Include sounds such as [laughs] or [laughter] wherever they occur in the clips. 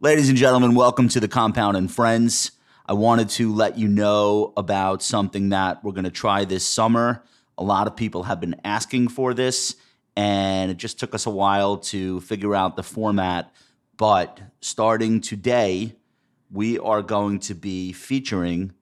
Ladies and gentlemen, welcome to the Compound and Friends. I wanted to let you know about something that we're going to try this summer. A lot of people have been asking for this, and it just took us a while to figure out the format. But starting today, we are going to be featuring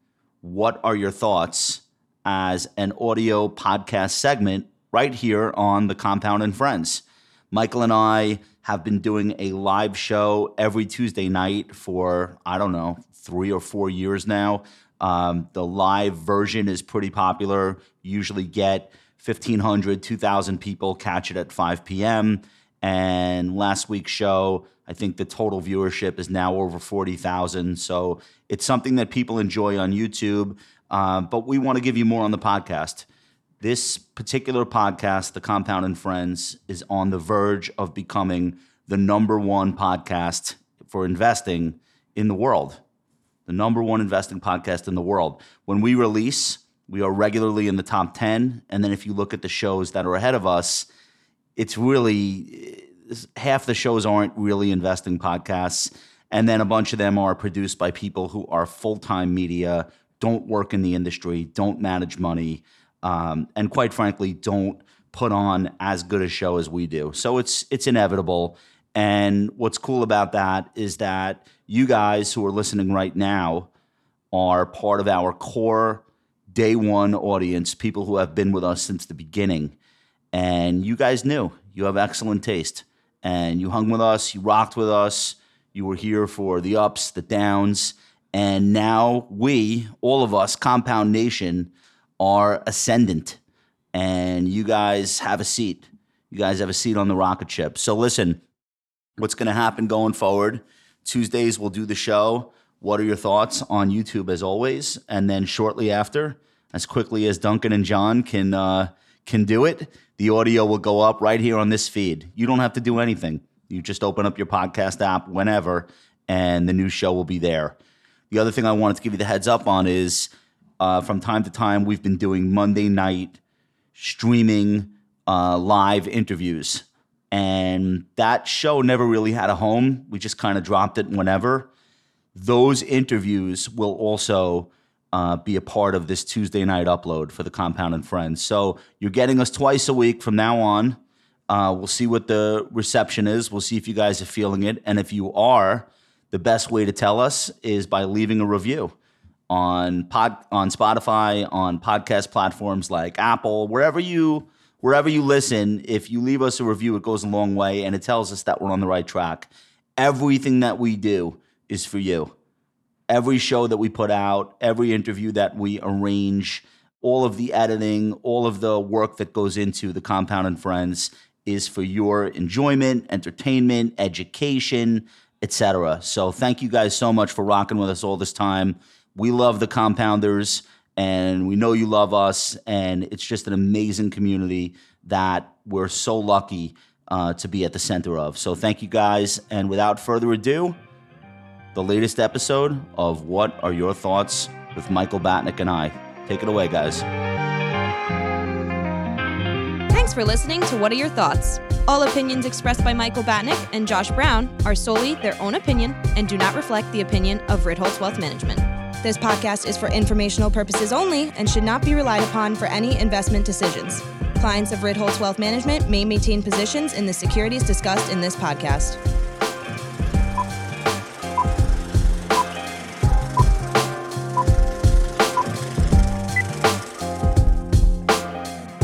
What Are Your Thoughts as an audio podcast segment right here on the Compound and Friends. Michael and I have been doing a live show every Tuesday night for, I don't know, three or four years now. Um, the live version is pretty popular. Usually get 1,500, 2,000 people catch it at 5 p.m. And last week's show, I think the total viewership is now over 40,000. So it's something that people enjoy on YouTube. Uh, but we want to give you more on the podcast. This particular podcast, The Compound and Friends, is on the verge of becoming the number one podcast for investing in the world. The number one investing podcast in the world. When we release, we are regularly in the top 10. And then if you look at the shows that are ahead of us, it's really half the shows aren't really investing podcasts. And then a bunch of them are produced by people who are full time media, don't work in the industry, don't manage money, um, and quite frankly, don't put on as good a show as we do. So it's it's inevitable. And what's cool about that is that you guys who are listening right now are part of our core day one audience, people who have been with us since the beginning. And you guys knew you have excellent taste. And you hung with us, you rocked with us, you were here for the ups, the downs. And now we, all of us, Compound Nation, are ascendant. And you guys have a seat. You guys have a seat on the rocket ship. So listen, what's going to happen going forward? Tuesdays, we'll do the show. What are your thoughts on YouTube, as always? And then shortly after, as quickly as Duncan and John can uh, can do it, the audio will go up right here on this feed. You don't have to do anything. You just open up your podcast app whenever, and the new show will be there. The other thing I wanted to give you the heads up on is uh, from time to time, we've been doing Monday night streaming uh, live interviews. And that show never really had a home. We just kind of dropped it whenever. Those interviews will also uh, be a part of this Tuesday night upload for the Compound and Friends. So you're getting us twice a week from now on. Uh, we'll see what the reception is. We'll see if you guys are feeling it. And if you are, the best way to tell us is by leaving a review on pod on Spotify, on podcast platforms like Apple, wherever you wherever you listen. If you leave us a review, it goes a long way, and it tells us that we're on the right track. Everything that we do is for you. Every show that we put out, every interview that we arrange, all of the editing, all of the work that goes into the Compound and Friends is for your enjoyment, entertainment, education, etc. So thank you guys so much for rocking with us all this time. We love the compounders and we know you love us and it's just an amazing community that we're so lucky uh, to be at the center of. So thank you guys and without further ado, the latest episode of What Are Your Thoughts with Michael Batnick and I. Take it away, guys. Thanks for listening to What Are Your Thoughts? All opinions expressed by Michael Batnick and Josh Brown are solely their own opinion and do not reflect the opinion of Ritholtz Wealth Management. This podcast is for informational purposes only and should not be relied upon for any investment decisions. Clients of Ritholtz Wealth Management may maintain positions in the securities discussed in this podcast.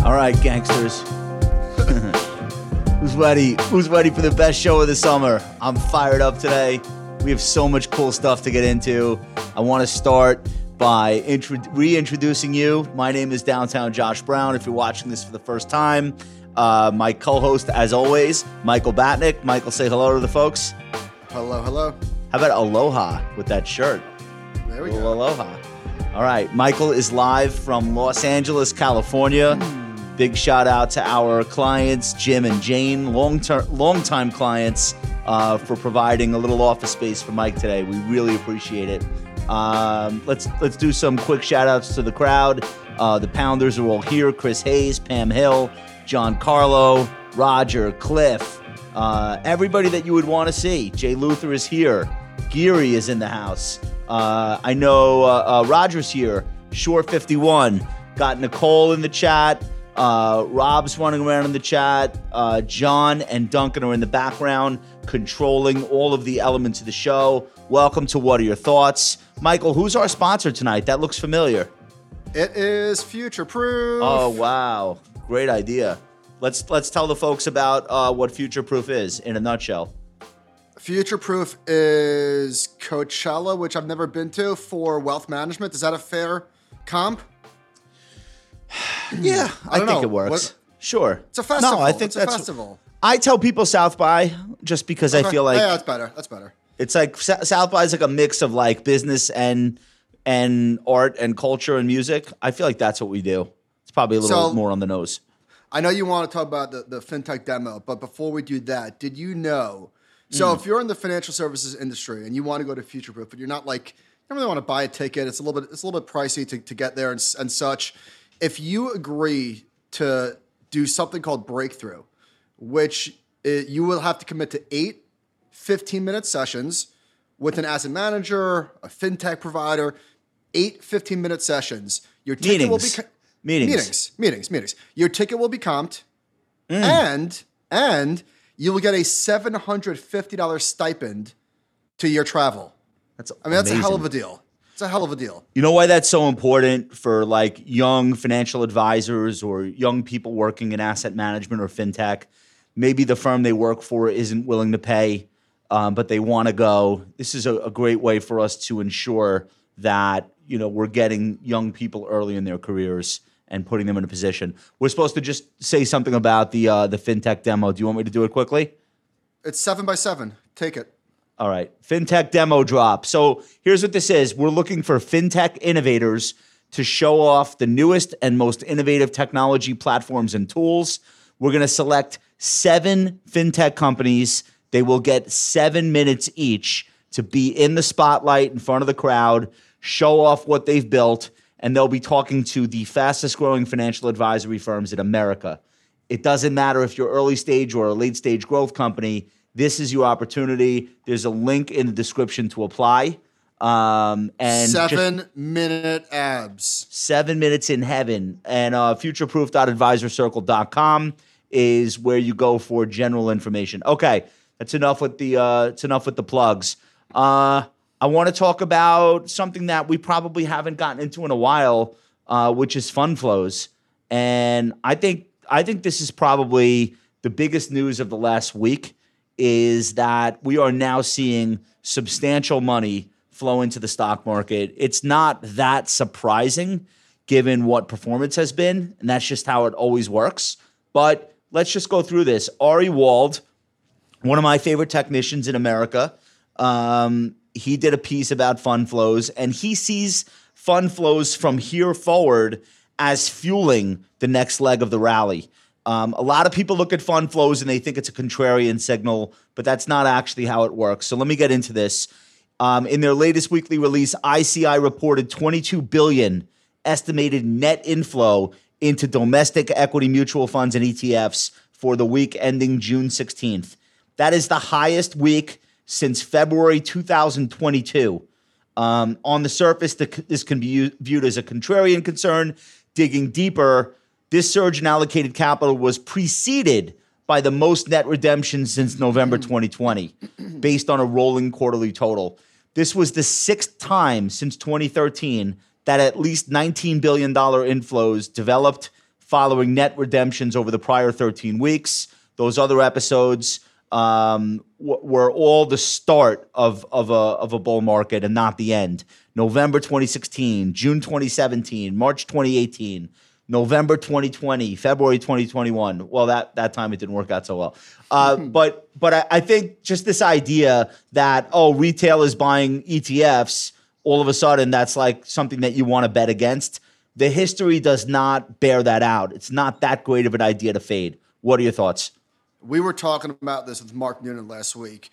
All right, gangsters. [laughs] Who's ready? Who's ready for the best show of the summer? I'm fired up today. We have so much cool stuff to get into. I want to start by intro- reintroducing you. My name is Downtown Josh Brown. If you're watching this for the first time, uh, my co host, as always, Michael Batnick. Michael, say hello to the folks. Hello, hello. How about aloha with that shirt? There we Little go. aloha. All right. Michael is live from Los Angeles, California. Big shout out to our clients, Jim and Jane, long term, long time clients, uh, for providing a little office space for Mike today. We really appreciate it. Um, let's let's do some quick shout outs to the crowd. Uh, the Pounders are all here: Chris Hayes, Pam Hill, John Carlo, Roger, Cliff, Uh, everybody that you would want to see. Jay Luther is here. Geary is in the house. Uh, I know uh, uh, Roger's here. Short 51. Got Nicole in the chat. Uh, Rob's running around in the chat. Uh, John and Duncan are in the background, controlling all of the elements of the show. Welcome to What Are Your Thoughts? Michael, who's our sponsor tonight? That looks familiar. It is future proof. Oh wow, great idea. Let's let's tell the folks about uh, what future proof is in a nutshell. Future proof is Coachella, which I've never been to for wealth management. Is that a fair comp? Hmm. Yeah, I, don't think know. it works. What- sure. It's a festival. No, I think it's that's a festival. I tell people South by just because I feel like yeah, that's better. That's better. it's like South by is like a mix of like business and and art and culture and music. I feel like that's what we do. It's probably a little So- more on the nose. I know you want to talk about the, the fintech demo, but before we do that, did you know? So, hmm. if you're in the financial services industry and you want to go to Future Proof, but you're not like, you don't really want to buy a ticket, it's a little bit, it's a little bit pricey to, to get there and, and such. If you agree to do something called Breakthrough, which uh, you will have to commit to eight 15 minute sessions with an asset manager, a fintech provider, eight 15 minute sessions. Your ticket will be Meetings. co- Meetings. meetings, meetings, meetings. Your ticket will be comped, Mm. and and you will get a seven hundred fifty dollars stipend to your travel. That's I mean, that's a hell of a deal. It's a hell of a deal. You know why that's so important for like young financial advisors or young people working in asset management or fintech? Maybe the firm they work for isn't willing to pay, um, but they want to go. This is a, a great way for us to ensure that you know we're getting young people early in their careers and putting them in a position. We're supposed to just say something about the uh, the fintech demo. Do you want me to do it quickly? It's seven by seven. Take it. All right. FinTech demo drop. So here's what this is we're looking for FinTech innovators to show off the newest and most innovative technology platforms and tools. We're going to select seven FinTech companies. They will get seven minutes each to be in the spotlight in front of the crowd, show off what they've built, and they'll be talking to the fastest growing financial advisory firms in America. It doesn't matter if you're early stage or a late stage growth company. This is your opportunity. There's a link in the description to apply. Um, and just seven minute abs. seven minutes in heaven. And uh, futureproof.advisorcircle.com is where you go for general information. Okay, that's enough with the uh, it's enough with the plugs. Uh, I want to talk about something that we probably haven't gotten into in a while, uh, which is fund flows. And I think I think this is probably the biggest news of the last week is that we are now seeing substantial money flow into the stock market. It's not that surprising given what performance has been, and that's just how it always works. But let's just go through this. Ari Wald, one of my favorite technicians in America, um, he did a piece about fund flows, and he sees fund flows from here forward as fueling the next leg of the rally. Um, a lot of people look at fund flows and they think it's a contrarian signal, but that's not actually how it works. So let me get into this. Um, in their latest weekly release, ICI reported 22 billion estimated net inflow into domestic equity mutual funds and ETFs for the week ending June 16th. That is the highest week since February 2022. Um, on the surface, the, this can be viewed as a contrarian concern. Digging deeper, this surge in allocated capital was preceded by the most net redemptions since November 2020, based on a rolling quarterly total. This was the sixth time since 2013 that at least $19 billion inflows developed following net redemptions over the prior 13 weeks. Those other episodes um, were all the start of, of, a, of a bull market and not the end. November 2016, June 2017, March 2018, November 2020, February 2021. Well, that, that time it didn't work out so well. Uh, but but I, I think just this idea that, oh, retail is buying ETFs, all of a sudden that's like something that you want to bet against. The history does not bear that out. It's not that great of an idea to fade. What are your thoughts? We were talking about this with Mark Noonan last week.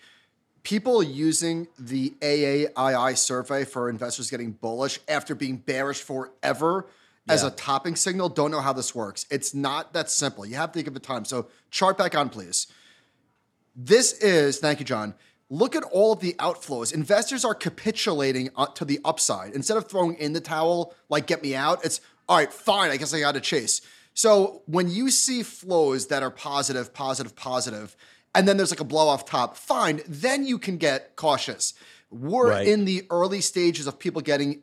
People using the AAII survey for investors getting bullish after being bearish forever as a topping signal don't know how this works. It's not that simple. You have to give it time. So, chart back on, please. This is, thank you, John. Look at all of the outflows. Investors are capitulating to the upside. Instead of throwing in the towel, like get me out, it's all right, fine, I guess I got to chase. So when you see flows that are positive, positive, positive, and then there's like a blow off top, fine, then you can get cautious. We're Right. in the early stages of people getting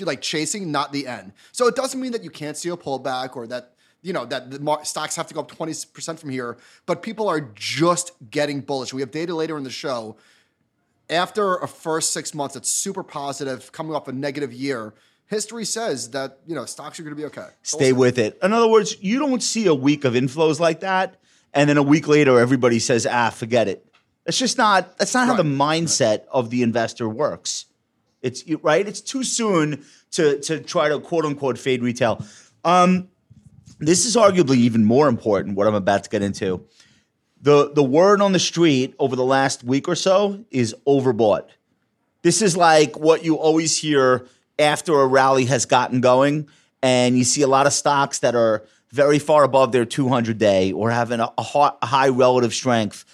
like chasing, not the end. So it doesn't mean that you can't see a pullback or that you know that the stocks have to go up twenty percent from here. But people are just getting bullish. We have data later in the show. After a first six months, that's super positive, coming off a negative year. History says that you know stocks are going to be okay. Stay with it. In other words, you don't see a week of inflows like that, and then a week later, everybody says, "Ah, forget it." It's just not. That's not how the mindset of the investor works. It's right. It's too soon to to try to quote unquote fade retail. Um, this is arguably even more important. What I'm about to get into. The the word on the street over the last week or so is overbought. This is like what you always hear after a rally has gotten going, and you see a lot of stocks that are very far above their 200 day or having a, a hi- a high relative strength.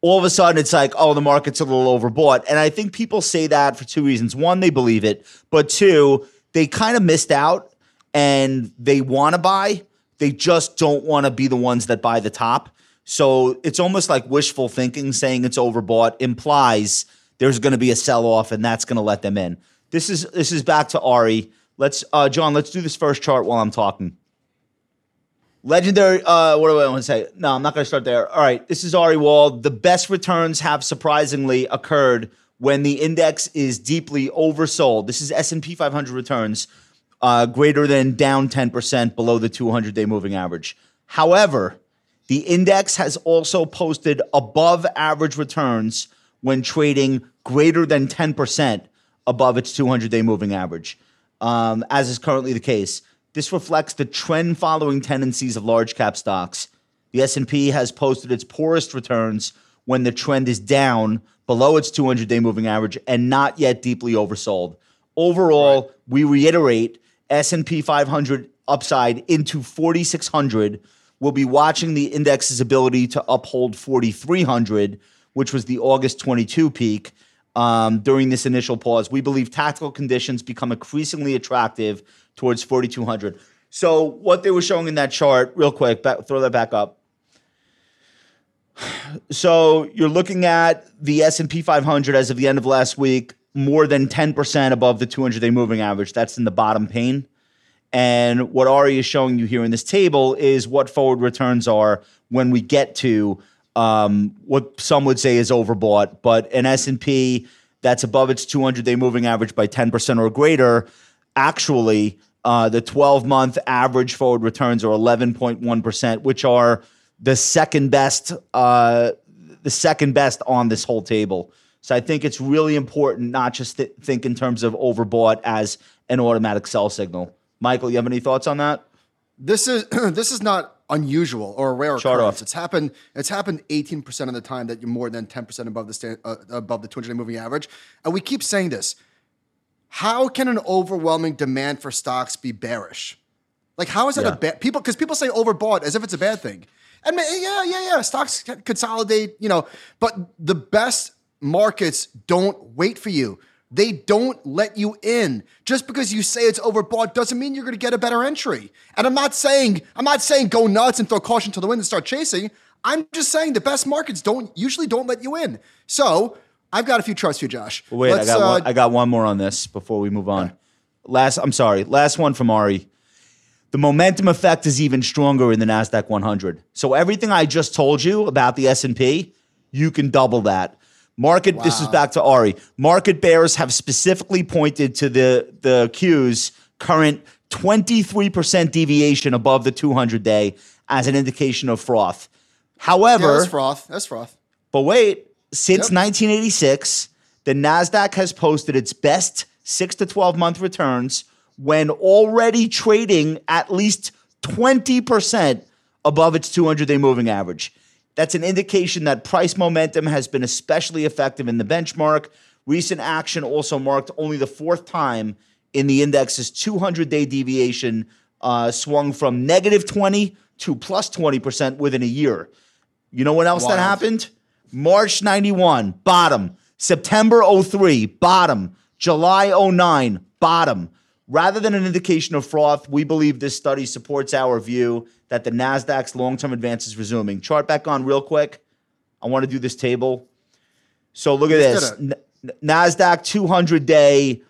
All of a sudden, it's like, oh, the market's a little overbought. And I think people say that for two reasons. One, they believe it, but two, they kind of missed out and they want to buy. They just don't want to be the ones that buy the top. So it's almost like wishful thinking, saying it's overbought implies there's going to be a sell off, and that's going to let them in. This is this is back to Ari. Let's, uh, John. Let's do this first chart while I'm talking. Legendary. Uh, what do I want to say? No, I'm not going to start there. All right, this is Ari Wald. The best returns have surprisingly occurred when the index is deeply oversold. This is S&P 500 returns uh, greater than down 10% below the 200-day moving average. However, the index has also posted above average returns when trading greater than 10% above its 200 day moving average, um, as is currently the case. This reflects the trend following tendencies of large cap stocks. The S&P has posted its poorest returns when the trend is down below its 200 day moving average and not yet deeply oversold. Overall, we reiterate S&P 500 upside into 4600 We'll be watching the index's ability to uphold 4,300, which was the August 22 peak. Um, during this initial pause, we believe tactical conditions become increasingly attractive towards 4,200. So, what they were showing in that chart, real quick, back, throw that back up. [sighs] So, you're looking at the S&P 500 as of the end of last week, more than 10% above the 200-day moving average. That's in the bottom pane. And what Ari is showing you here in this table is what forward returns are when we get to um, what some would say is overbought, but an S and P that's above its 200-day moving average by 10% or greater, actually, uh, the 12-month average forward returns are 11.1%, which are the second best, uh, the second best on this whole table. So I think it's really important not just th- think in terms of overbought as an automatic sell signal. Michael, you have any thoughts on that? This is [clears throat] this is not unusual or a rare Chart occurrence. off. It's happened. It's happened 18% of the time that you're more than 10% above the stand, uh, above the 200 day moving average. And we keep saying this. How can an overwhelming demand for stocks be bearish? Like, how is that Yeah. a bad people? Because people say overbought as if it's a bad thing. And yeah, yeah, yeah. Stocks consolidate, you know, but the best markets don't wait for you. They don't let you in. Just because you say it's overbought doesn't mean you're going to get a better entry. And I'm not saying I'm not saying go nuts and throw caution to the wind and start chasing. I'm just saying the best markets don't usually don't let you in. So I've got a few charts for you, Josh. Wait, Let's, I got uh, one, I got one more on this before we move on. Last, I'm sorry, last one from Ari. The momentum effect is even stronger in the Nasdaq 100. So everything I just told you about the S&P, you can double that. Market. This is back to Ari. Market bears have specifically pointed to the the Q's current 23% deviation above the 200 day as an indication of froth. yeah, However, that's froth. That's froth. but wait, since Yep. 1986, the NASDAQ has posted its best six to 12 month returns when already trading at least 20% above its 200 day moving average. That's an indication that price momentum has been especially effective in the benchmark. Recent action also marked only the fourth time in the index's 200 day deviation uh, swung from negative 20 to plus 20% within a year. You know when else that happened? March 91, bottom. September 03, bottom. July 09, bottom. Rather than an indication of froth, we believe this study supports our view that the Nasdaq's long-term advance is resuming. Chart back on real quick. I want to do this table. So look at this. N- Nasdaq 200 day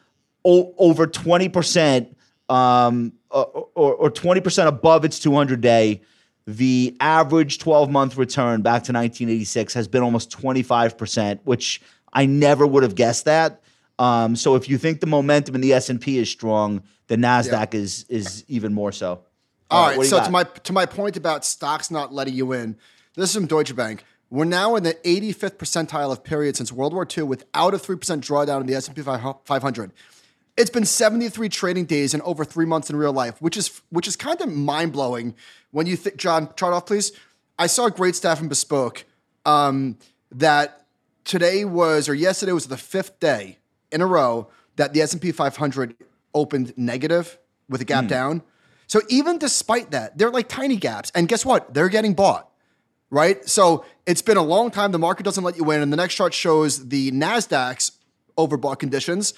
o- over 20% um, or, or, or 20% above its 200 day. The average 12 month return back to 1986 has been almost 25%, which I never would have guessed that. Um, so if you think the momentum in the S&P is strong, the Nasdaq is is even more so. All what right. So got? to my to my point about stocks not letting you in, this is from Deutsche Bank. We're now in the 85th percentile of period since World War II without a 3% drawdown in the S&P 500. It's been 73 trading days and over 3 months in real life, which is which is kind of mind-blowing when you think John chart off please. I saw a great staff from Bespoke um, that today was or yesterday was the fifth day in a row that the S&P 500 opened negative with a gap down. So even despite that, they're like tiny gaps. And guess what? They're getting bought, right? So it's been a long time. The market doesn't let you in. And the next chart shows the NASDAQ's overbought conditions.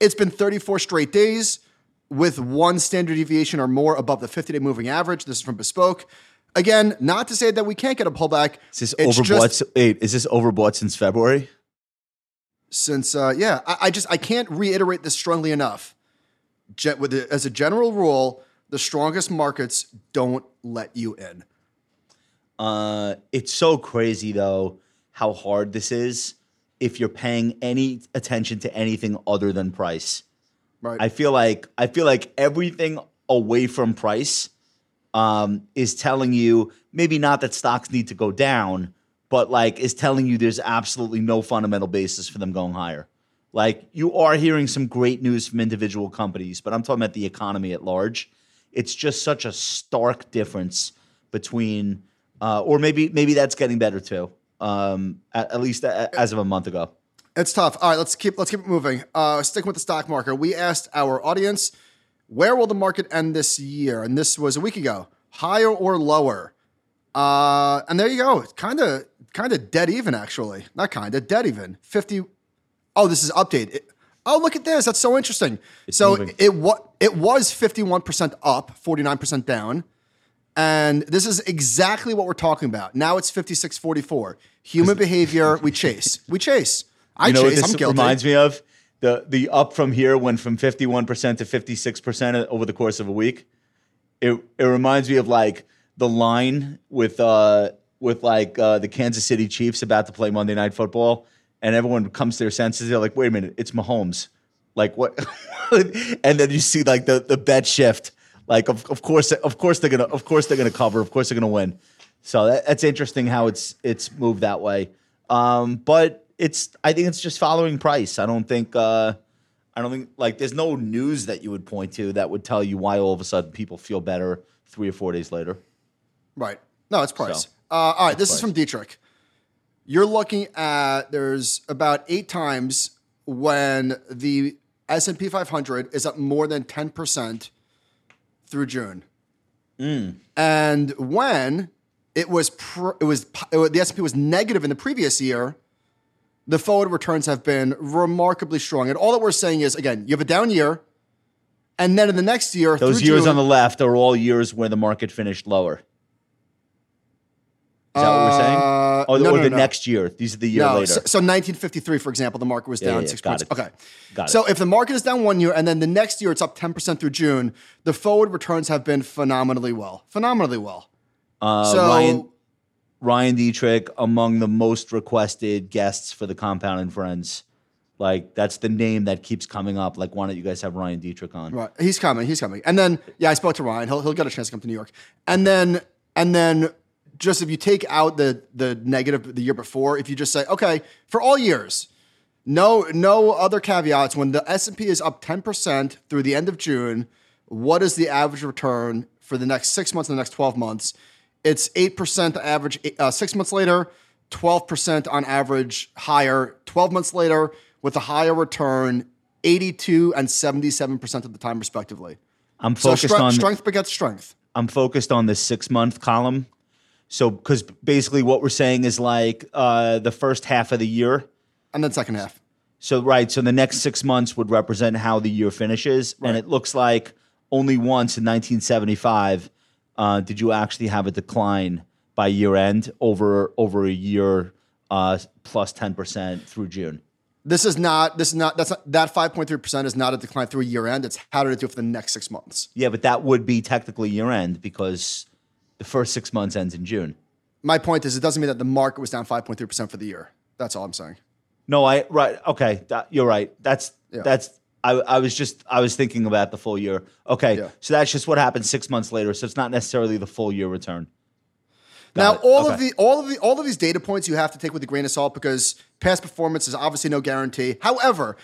It's been 34 straight days with one standard deviation or more above the 50 day moving average. This is from Bespoke. Again, not to say that we can't get a pullback. Is this It's overbought? just- wait, is this overbought since February? since uh, yeah, I, I just I can't reiterate this strongly enough. Ge- with the, as a general rule, the strongest markets don't let you in. Uh, it's so crazy though how hard this is if you're paying any attention to anything other than price. Right. I feel like I feel like everything away from price um, is telling you maybe not that stocks need to go down, but like is telling you there's absolutely no fundamental basis for them going higher. Like you are hearing some great news from individual companies, but I'm talking about the economy at large. It's just such a stark difference between, uh, or maybe maybe that's getting better too. Um, at, at least a, as of a month ago. It's tough. All right, let's keep let's keep it moving. Uh, sticking with the stock market, we asked our audience, where will the market end this year? And this was a week ago. Higher or lower? Uh, and there you go. It's kind of kind of dead even actually. Not kind of dead even. Fifty. Oh, this is update. It- oh, look at this. That's so interesting. so moving. it what it was fifty one percent up, forty nine percent down. And this is exactly what we're talking about. Now it's 56-44. Human behavior, we [laughs] chase. We chase. I you know what chase. this I'm guilty. reminds me of? The the up from here went from 51% to 56% over the course of a week. It it reminds me of like the line with uh with like uh, the Kansas City Chiefs about to play Monday Night Football, and everyone comes to their senses. They're like, "Wait a minute, it's Mahomes." Like what? [laughs] and then you see like the the bet shift. Like of, of course of course they're gonna of course they're gonna cover. Of course they're gonna win. So that, that's interesting how it's it's moved that way. Um, but it's I think it's just following price. I don't think uh, I don't think like there's no news that you would point to that would tell you why all of a sudden people feel better three or four days later. Right. No, it's price. So, uh, all right. This is from Detrick. You're looking at there's about eight times when the S&P 500 is up more than 10% through June. Mm. And when it was pr- it was it was- the S&P was negative in the previous year, the forward returns have been remarkably strong. And all that we're saying is again, you have a down year and then in the next year Those years June, on the left are all years where the market finished lower. Is that what we're saying? Uh, Or, no, or no, the no. next year? These are the year later. so, so 1953, for example, the market was down yeah, six got points. it. Okay, Got it. so it. if the market is down one year and then the next year it's up 10% through June, the forward returns have been phenomenally well, phenomenally well. Uh, so Ryan Ryan Detrick among the most requested guests for the Compound and Friends. Like that's the name that keeps coming up. Like, why don't you guys have Ryan Detrick on? right, he's coming, he's coming, and then yeah, I spoke to Ryan. He'll he'll get a chance to come to New York, and then and then just if you take out the the negative the year before, if you just say okay for all years. No, no other caveats. When the S and P is up ten percent through the end of June, what is the average return for the next six months and the next twelve months? It's eight percent average. Uh, six months later, twelve percent on average higher. Twelve months later, with a higher return, eighty-two and seventy-seven percent of the time, respectively. I'm So focused stre- on strength begets strength. I'm focused on the six month column So, because basically what we're saying is like uh, the first half of the year. And then second half. So, right. So the next six months would represent how the year finishes. And it looks like only once in 1975 uh, did you actually have a decline by year end over over a year uh, plus 10% through June. This is not. This is not. That's not, that five point three percent is not a decline through year end. It's how did it do for the next six months. Yeah, but that would be technically year end because the first six months ends in June. My point is, it doesn't mean that the market was down five point three percent for the year. That's all I'm saying. No, I right. Okay, that, you're right. That's Yeah. that's. I, I was just I was thinking about the full year. Okay, Yeah. so that's just what happened six months later. So it's not necessarily the full year return. Got now, it. all Okay. of the all of the all of these data points you have to take with a grain of salt because past performance is obviously no guarantee. However,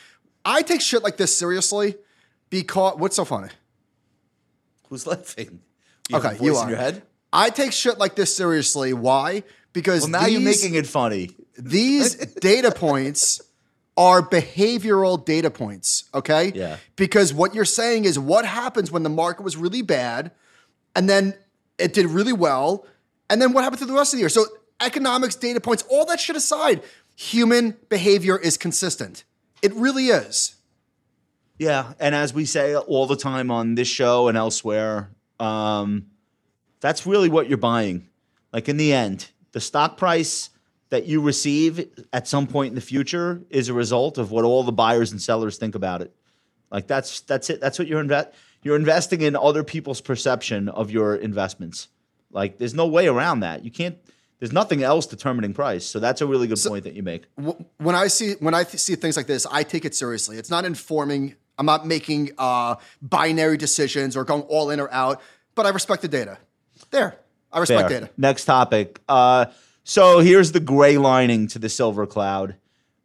I take shit like this seriously because what's so funny? Who's laughing? You Okay, you in are. your head. I take shit like this seriously. Why? Because Well, now you're making it funny. these [laughs] data points are behavioral data points, okay? Yeah. Because what you're saying is what happens when the market was really bad and then it did really well, and then what happened through the rest of the year? So, economics, data points, all that shit aside, human behavior is consistent. It really is. Yeah, and as we say all the time on this show and elsewhere, um, that's really what you're buying. Like in the end, the stock price that you receive at some point in the future is a result of what all the buyers and sellers think about it. Like that's that's it. That's what you're invest. You're investing in other people's perception of your investments. Like there's no way around that. You can't. There's nothing else determining price. So that's a really good point that you make. Wh- When I see when I th- see things like this, I take it seriously. It's not informing. I'm not making uh, binary decisions or going all in or out. But I respect the data. There, I respect Fair. data. Next topic. Uh, so here's the gray lining to the silver cloud.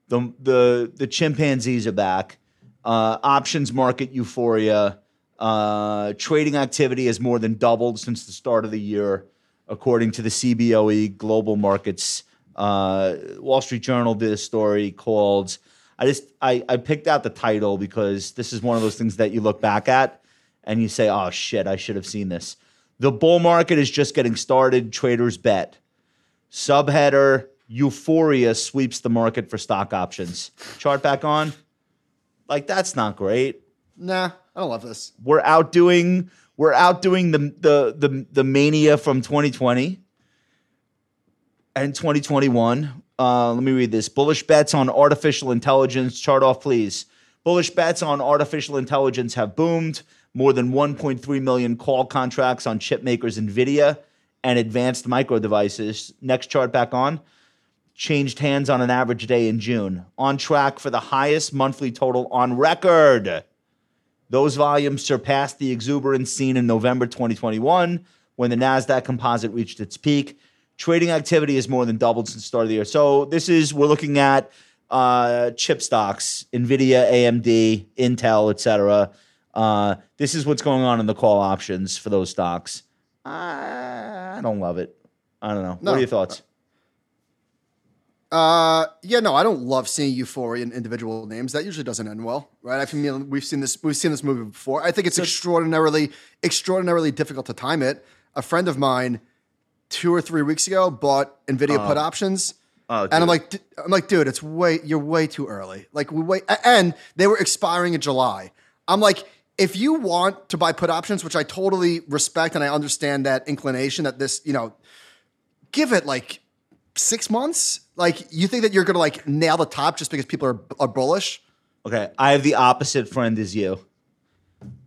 The the the chimpanzees are back. Uh, options market euphoria. Uh, trading activity has more than doubled since the start of the year, according to the CBOE Global Markets. Uh, Wall Street Journal did a story called. I just I, I picked out the title because this is one of those things that you look back at and you say, "Oh shit, I should have seen this." The bull market is just getting started. Traders bet. Subheader: Euphoria sweeps the market for stock options. Chart back on. Like that's not great. Nah, I don't love this. We're outdoing we're outdoing the the the, the mania from 2020 and 2021. Uh, let me read this. Bullish bets on artificial intelligence. Chart off, please. Bullish bets on artificial intelligence have boomed. More than 1.3 million call contracts on chip makers NVIDIA and advanced micro devices. Next chart back on. Changed hands on an average day in June. On track for the highest monthly total on record. Those volumes surpassed the exuberance seen in November 2021 when the NASDAQ composite reached its peak. Trading activity has more than doubled since the start of the year. So this is, we're looking at uh, chip stocks, NVIDIA, AMD, Intel, et cetera. Uh, this is what's going on in the call options for those stocks. I don't love it. I don't know. What are your thoughts? Uh, yeah, no, I don't love seeing euphoria in individual names. That usually doesn't end well, right? I mean, we've seen this. We've seen this movie before. I think it's extraordinarily, extraordinarily difficult to time it. A friend of mine, two or three weeks ago, bought Nvidia put options, Oh, and I'm like, "D- I'm like, dude, it's way, you're way too early. Like, we wait, and they were expiring in July. I'm like, if you want to buy put options, which I totally respect and I understand that inclination that this, you know, give it like six months. Like, you think that you're gonna like nail the top just because people are, are bullish? Okay, I have the opposite friend as you.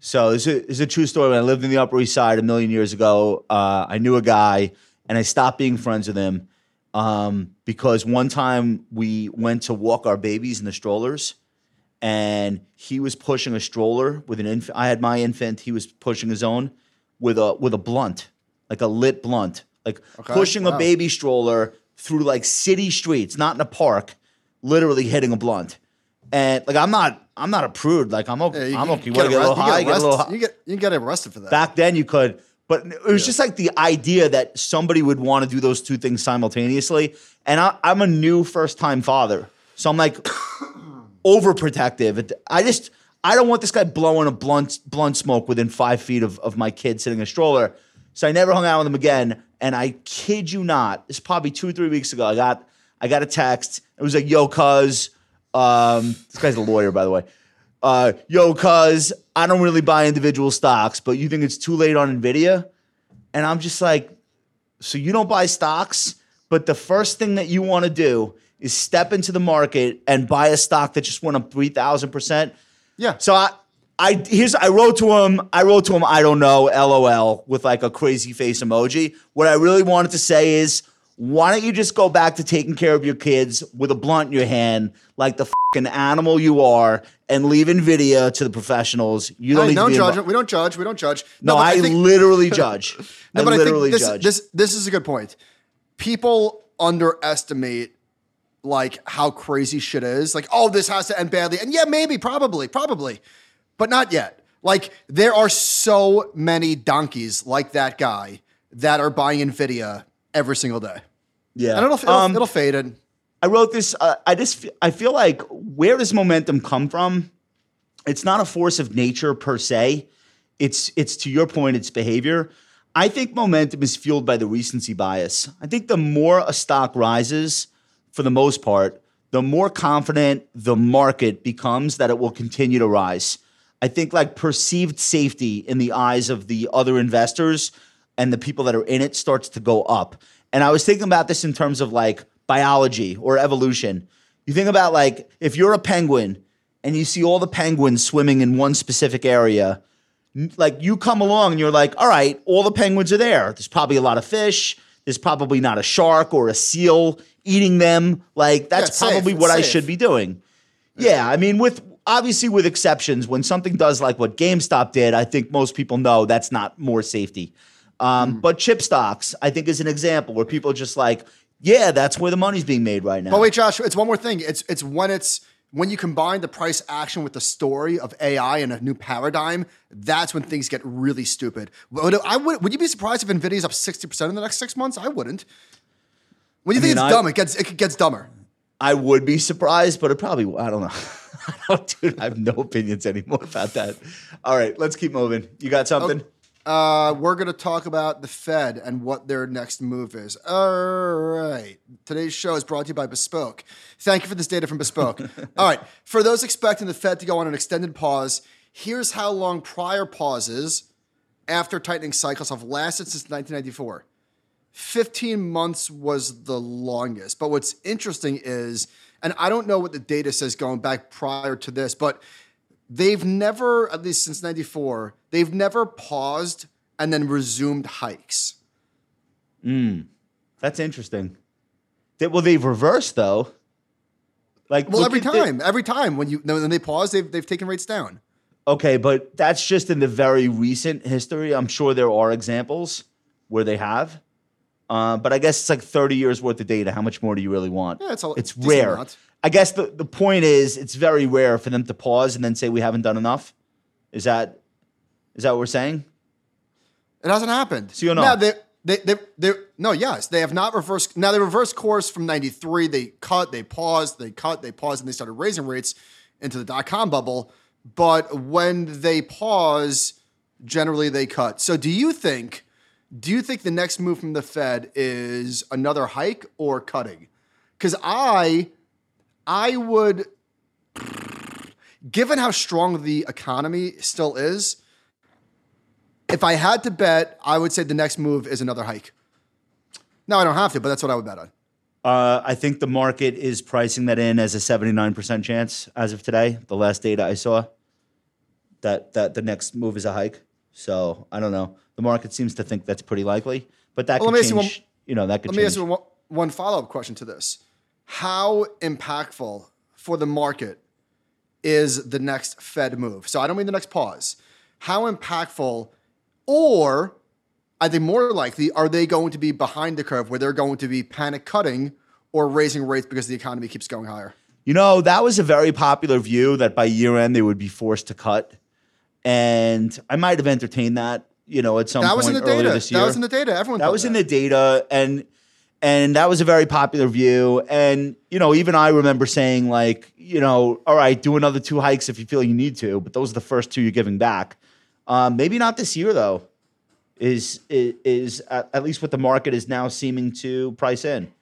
So this is, a, true story. When I lived in the Upper East Side a million years ago, uh, I knew a guy, and I stopped being friends with him um, because one time we went to walk our babies in the strollers, and he was pushing a stroller with an infant. I had my infant. He was pushing his own with a with a blunt, like a lit blunt, like pushing a baby stroller through like city streets, not in a park, literally hitting a blunt. And like I'm not, I'm not a prude. Like I'm okay. Yeah, I'm okay. You get get a little high? Get a little high. You get you get arrested for that. Back then you could, but it was just like the idea that somebody would want to do those two things simultaneously. And I, I'm a new first time father, so I'm like overprotective. I just I don't want this guy blowing a blunt blunt smoke within five feet of, of my kid sitting in a stroller. So I never hung out with him again. And I kid you not, it's probably two or three weeks ago. I got I got a text. It was like, "Yo, cuz." Um, this guy's a lawyer, by the way. Uh, yo, cuz I don't really buy individual stocks, but you think it's too late on Nvidia? And I'm just like, so you don't buy stocks, but the first thing that you want to do is step into the market and buy a stock that just went up three thousand percent. Yeah. So I, I here's I wrote to him. I wrote to him. I don't know. LOL with like a crazy face emoji. What I really wanted to say is, why don't you just go back to taking care of your kids with a blunt in your hand, like the fucking animal you are, and leave Nvidia to the professionals. You don't I need don't to be judge. invo- We don't judge. We don't judge. No, but I, think- literally [laughs] judge. No, I but I think this, judge. this this is a good point. People underestimate like how crazy shit is. Like, oh, this has to end badly. And yeah, maybe, probably, probably, but not yet. Like, there are so many donkeys like that guy that are buying Nvidia every single day. yeah. And it'll it'll, Um, it'll fade in. I wrote this. Uh, I just I feel like where does momentum come from? It's not a force of nature per se. It's it's to your point. It's behavior. I think momentum is fueled by the recency bias. I think the more a stock rises, for the most part, the more confident the market becomes that it will continue to rise. I think like perceived safety in the eyes of the other investors and the people that are in it starts to go up. And I was thinking about this in terms of like biology or evolution. You think about like if you're a penguin and you see all the penguins swimming in one specific area, like you come along and you're like, all right, all the penguins are there. There's probably a lot of fish. There's probably not a shark or a seal eating them. Like that's safe, probably it's what I safe. should be doing. Yeah, I mean, with obviously with exceptions, when something does like what GameStop did, I think most people know that's not more safety. Um, Mm. But chip stocks, I think, is an example where people are just like, yeah, that's where the money's being made right now. But wait, Josh, it's one more thing. It's it's when it's when you combine the price action with the story of AI and a new paradigm, that's when things get really stupid. Would, I would, would you be surprised if Nvidia's up 60% in the next six months? I wouldn't. When you think mean, it's I- dumb, it gets it gets dumber. I would be surprised, but it probably I don't know. [laughs] Dude, I have no opinions anymore about that. All right, let's keep moving. You got something? Uh, we're going to talk about the Fed and what their next move is. All right. Today's show is brought to you by Bespoke. Thank you for this data from Bespoke. [laughs] All right. For those expecting the Fed to go on an extended pause, here's how long prior pauses after tightening cycles have lasted since 1994. 15 months was the longest. But what's interesting is, and I don't know what the data says going back prior to this, but they've never, at least since 94, they've never paused and then resumed hikes. That's interesting. They, well, they've reversed though. Like Well, every at the- time, every time when you when they pause, they've, they've taken rates down. okay, but that's just in the very recent history. I'm sure there are examples where they have. Uh, but I guess it's like 30 years worth of data. How much more do you really want? Yeah, it's a- it's rare. amount. I guess the, the point is it's very rare for them to pause and then say we haven't done enough. Is that is that what we're saying? It hasn't happened. See or no? Now they they they they no yes they have not reversed. Now they reversed course from '93. They cut, they paused, they cut, they paused, and they started raising rates into the dot com bubble. But when they pause, generally they cut. So do you think? Do you think the next move from the Fed is another hike or cutting? Because I, I would, given how strong the economy still is, if I had to bet, I would say the next move is another hike. No, I don't have to, but that's what I would bet on. Uh, I think the market is pricing that in as a 79% chance as of today. The last data I saw that that the next move is a hike. So I don't know. The market seems to think that's pretty likely, but that Well, could let me ask you change. one- you know, that could Let me ask you one, one follow up question to this. How impactful for the market is the next Fed move? So I don't mean the next pause. How impactful, or I think more likely, are they going to be behind the curve where they're going to be panic cutting or raising rates because the economy keeps going higher? You know, that was a very popular view that by year end they would be forced to cut. And I might have entertained that, you know, at some That point was in the earlier data. this year. That was in the data. Everyone that was in the data and and that was a very popular view and you know even i remember saying like you know all right do another two hikes if you feel you need to but those are the first two you're giving back um, maybe not this year though is is, is at, least what the market is now seeming to price in.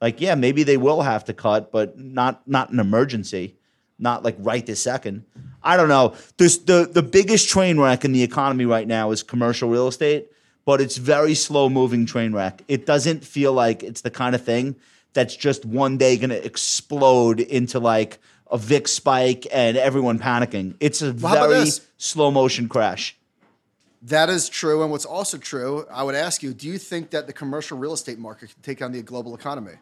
Like, yeah, maybe they will have to cut, but not not an emergency, not like right this second. I don't know. There's the the biggest train wreck in the economy right now is commercial real estate, but it's very slow moving train wreck. It doesn't feel like it's the kind of thing that's just one day going to explode into like a VIX spike and everyone panicking. It's a Well, very slow motion crash. That is true. And what's also true, I would ask you, do you think that the commercial real estate market can take on the global economy?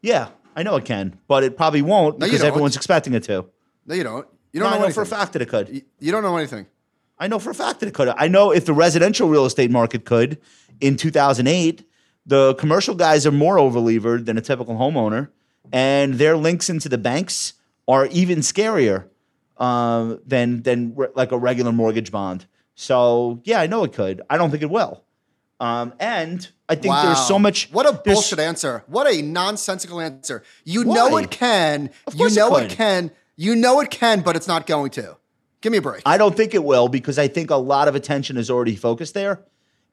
Yeah, I know it can, but it probably won't No, because everyone's expecting it to. No, you don't. You No, don't I know, know for a fact that it could. You- You don't know anything. I know for a fact that it could. I know if the residential real estate market could in 2008, the commercial guys are more overlevered than a typical homeowner, and their links into the banks are even scarier um, than than re- like a regular mortgage bond. So yeah, I know it could. I don't think it will. Um, and I think there's so much. What a bullshit answer. What a nonsensical answer. You Why? know it can. Of You course it know it could. can. You know it can, but it's not going to. Give me a break. I don't think it will because I think a lot of attention is already focused there,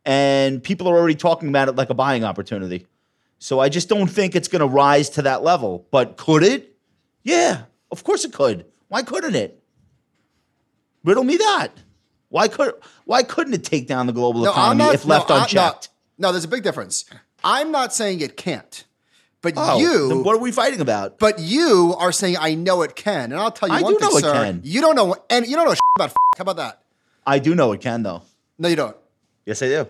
and people are already talking about it like a buying opportunity. So I just don't think it's going to rise to that level. But could it? Yeah, of course it could. Why couldn't it? Riddle me that. Why could Why couldn't it take down the global economy if left no, unchecked? No, no, there's a big difference. I'm not saying it can't, but Oh, you, what are we fighting about? but you are saying I know it can, and I'll tell you I one do thing, know it sir. can. You don't know, and you don't know about. How about that? I do know it can, though. No, you don't. Yes, I do.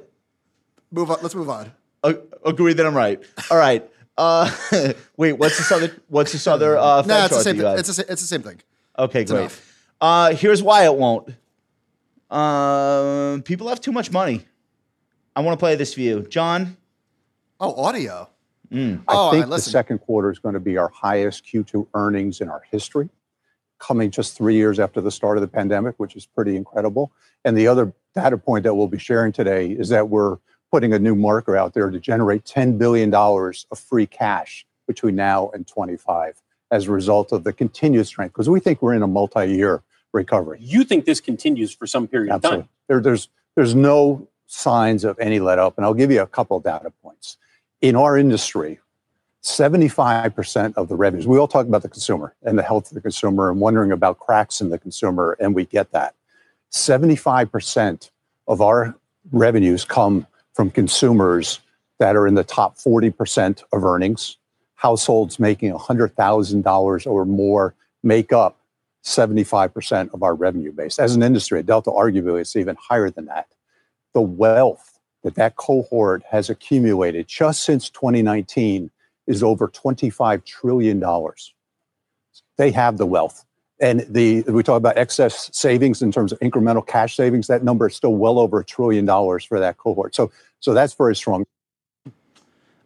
Move on. Let's move on. A- agree that I'm right. All right. Uh, [laughs] wait, what's this other? What's this other? Uh, No, it's the same thing. It's the, it's the same thing. Okay, great. Uh, here's why it won't. Um, people have too much money. I want to play this for you, John. Oh, audio. Mm. Oh, I think the second quarter is going to be our highest Q2 earnings in our history, coming just three years after the start of the pandemic, which is pretty incredible. And the other data point that we'll be sharing today is that we're putting a new marker out there to generate $10 billion of free cash between now and 25 as a result of the continued strength, because we think we're in a multi-year recovery. You think this continues for some period of time? There, there's there's no signs of any let up, and I'll give you a couple of data points. In our industry, 75% of the revenues. We all talk about the consumer and the health of the consumer and wondering about cracks in the consumer, and we get that. 75% of our revenues come from consumers that are in the top 40% of earnings. Households making $100,000 or more make up 75% of our revenue base. As an industry, at Delta, arguably, it's even higher than that. The wealth that that cohort has accumulated just since 2019 is over $25 trillion. They have the wealth. And the we talk about excess savings in terms of incremental cash savings. That number is still well over a trillion dollars for that cohort. So, so that's very strong.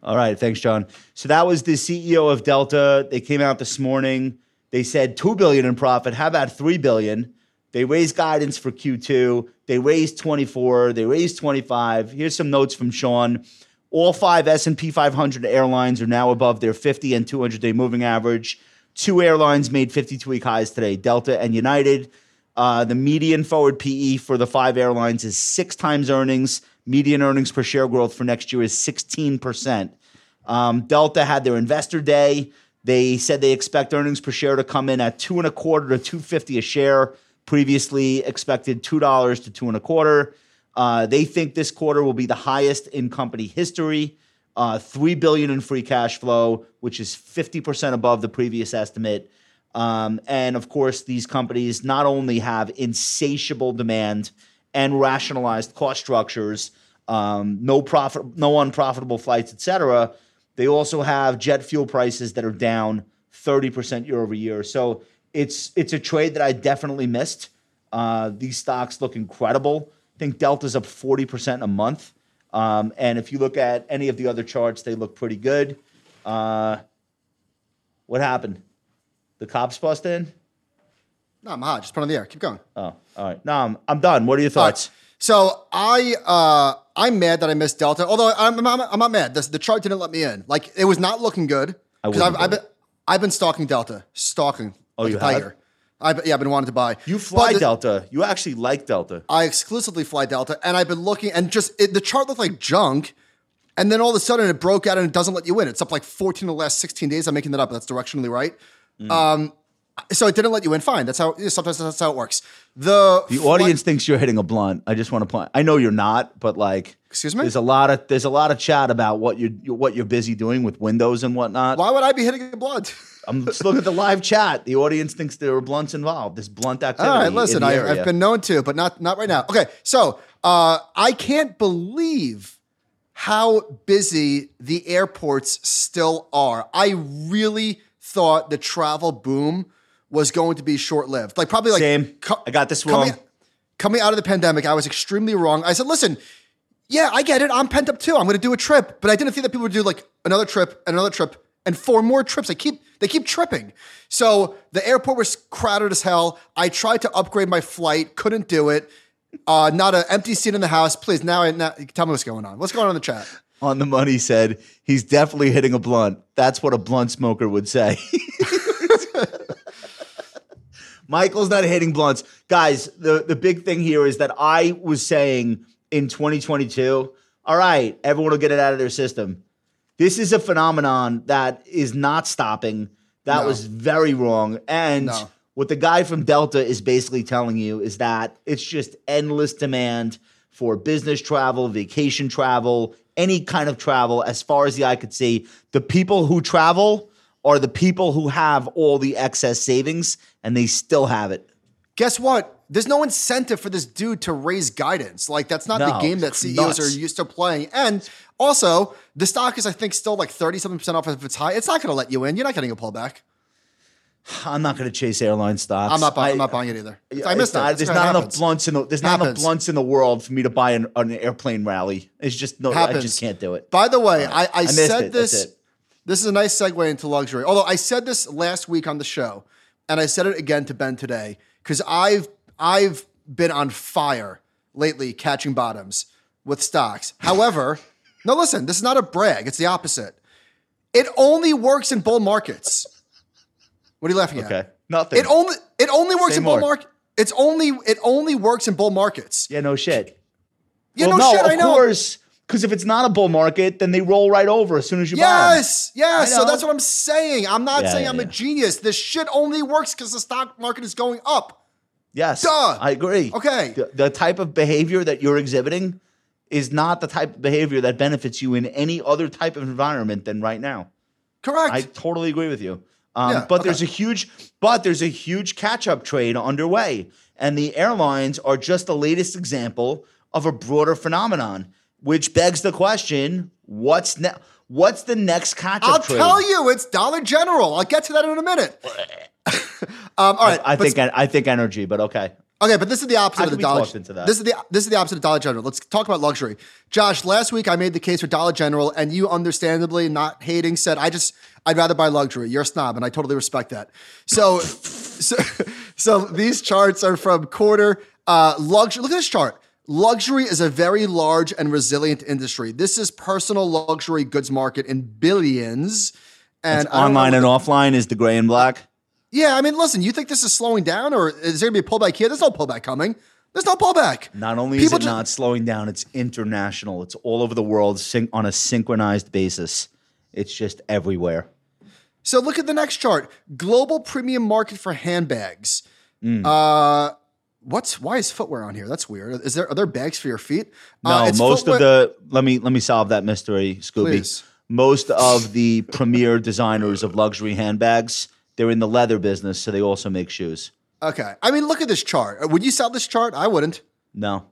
All right, thanks, John. So that was the CEO of Delta. They came out this morning. They said two billion in profit. How about three billion? They raised guidance for Q2. They raised 24. They raised 25. Here's some notes from Sean. All five S&P 500 airlines are now above their 50 and 200 day moving average. Two airlines made 52 week highs today: Delta and United. Uh, the median forward PE for the five airlines is six times earnings. Median earnings per share growth for next year is 16%. Um, Delta had their investor day. They said they expect earnings per share to come in at two and a quarter to 250 a share. Previously expected $2 to two and a quarter. Uh, they think this quarter will be the highest in company history. Uh, Three billion in free cash flow, which is 50% above the previous estimate. Um, and of course, these companies not only have insatiable demand and rationalized cost structures, um, no profit, no unprofitable flights, etc. They also have jet fuel prices that are down 30% year over year. So it's it's a trade that I definitely missed. Uh, these stocks look incredible. I think Delta's up 40% in a month. Um, and if you look at any of the other charts, they look pretty good. Uh, what happened? The cops bust in? No, I'm hot. Just put on the air. Keep going. Oh, all right. No, I'm, I'm done. What are your All right. thoughts? So I uh, I'm mad that I missed Delta. Although I'm I'm, I'm not mad. The, the chart didn't let me in. Like it was not looking good I because I've, I've been I've been stalking Delta, stalking Oh, like you a have? tiger. I yeah, I've been wanting to buy. You fly the- Delta. You actually like Delta. I exclusively fly Delta, and I've been looking, and just it, the chart looked like junk. And then all of a sudden it broke out and it doesn't let you in. It's up like 14 of the last 16 days. I'm making that up. But that's directionally right. Mm. Um, so it didn't let you in. Fine. That's how sometimes that's how it works. The The audience thinks you're hitting a blunt. I just want to point. I know you're not, but like, Excuse me? There's a lot of there's a lot of chat about what you're what you're busy doing with Windows and whatnot. Why would I be hitting a blunt? [laughs] I'm just looking at the live chat. The audience thinks there are blunts involved. There's blunt activity. All right, listen, I. I've been known to, but not not right now. Okay, so uh, I can't believe how busy the airports still are. I really thought the travel boom was going to be short lived. Like probably like Same. co- I got this coming, wrong. coming out of the pandemic, I was extremely wrong. I said, listen. Yeah, I get it. I'm pent up too. I'm going to do a trip, but I didn't think that people would do like another trip and another trip and four more trips. They keep they keep tripping. So the airport was crowded as hell. I tried to upgrade my flight, couldn't do it. Uh, not an empty seat in the house. Please, now, I, now tell me what's going on. What's going on in the chat? on the money said he's definitely hitting a blunt. That's what a blunt smoker would say. [laughs] Michael's not hitting blunts. Guys, the, the big thing here is that I was saying in 2022, all right, everyone will get it out of their system. This is a phenomenon that is not stopping. That No. was very wrong. And No. what the guy from Delta is basically telling you is that it's just endless demand for business travel, vacation travel, any kind of travel, as far as the eye could see. The people who travel are the people who have all the excess savings and they still have it. Guess what? There's no incentive for this dude to raise guidance. Like that's not the game that CEOs nuts. are used to playing. And also, the stock is I think still like 37 percent off if it's high. It's not going to let you in. You're not getting a pullback. I'm not going to chase airline stocks. I'm not. bu- I- I'm not buying it either. I missed it's not- it. There's not what enough blunts in the there's not enough blunts in the world for me to buy an, an airplane rally. It's just no, I just can't do it. By the way, I, I, missed said it. This. This is a nice segue into luxury. Although I said this last week on the show, and I said it again to Ben today because I've I've been on fire lately catching bottoms with stocks. [laughs] However, no, listen, this is not a brag. It's the opposite. It only works in bull markets. What are you laughing at? Okay, nothing. It only it only works Say in bull more. market. It's only it only works in bull markets. yeah, no shit. You well, know, no, shit. of I know. course. Because if it's not a bull market, then they roll right over as soon as you buy 'em. Yes, yes. So that's what I'm saying. I'm not Yeah, saying yeah, I'm a genius. This shit only works because the stock market is going up. Yes, Duh. I agree. Okay. the, the type of behavior that you're exhibiting is not the type of behavior that benefits you in any other type of environment than right now. Correct. I totally agree with you. Um, Yeah, but okay. there's a huge, but there's a huge catch-up trade underway, and the airlines are just the latest example of a broader phenomenon, which begs the question: What's ne- What's the next catch-up I'll trade? tell you, it's Dollar General. I'll get to that in a minute. [laughs] um, all right. I but- think I think energy, but okay. Okay, but this is the opposite I of the Dollar. that. This is the this is the opposite of Dollar General. Let's talk about luxury. Josh, last week I made the case for Dollar General, and you, understandably not hating, said I just I'd rather buy luxury. You're a snob, and I totally respect that. So, [laughs] so, so these charts are from quarter uh, luxury. Look at this chart. Luxury is a very large and resilient industry. This is personal luxury goods market in billions. And Online and offline is the gray and black. yeah, I mean, listen, you think this is slowing down, or is there gonna be a pullback here? There's no pullback coming. There's no pullback. Not only is People it just- not slowing down, it's international. It's all over the world syn- on a synchronized basis. It's just everywhere. So look at the next chart. Global premium market for handbags. Mm. Uh, what's why is footwear on here? That's weird. Is there are there bags for your feet? No, uh, most footwear- of the let me let me solve that mystery, Scooby. Please. Most of the premier designers of luxury handbags, they're in the leather business, so they also make shoes. Okay, I mean, look at this chart. Uh, Would you sell this chart? I wouldn't. No.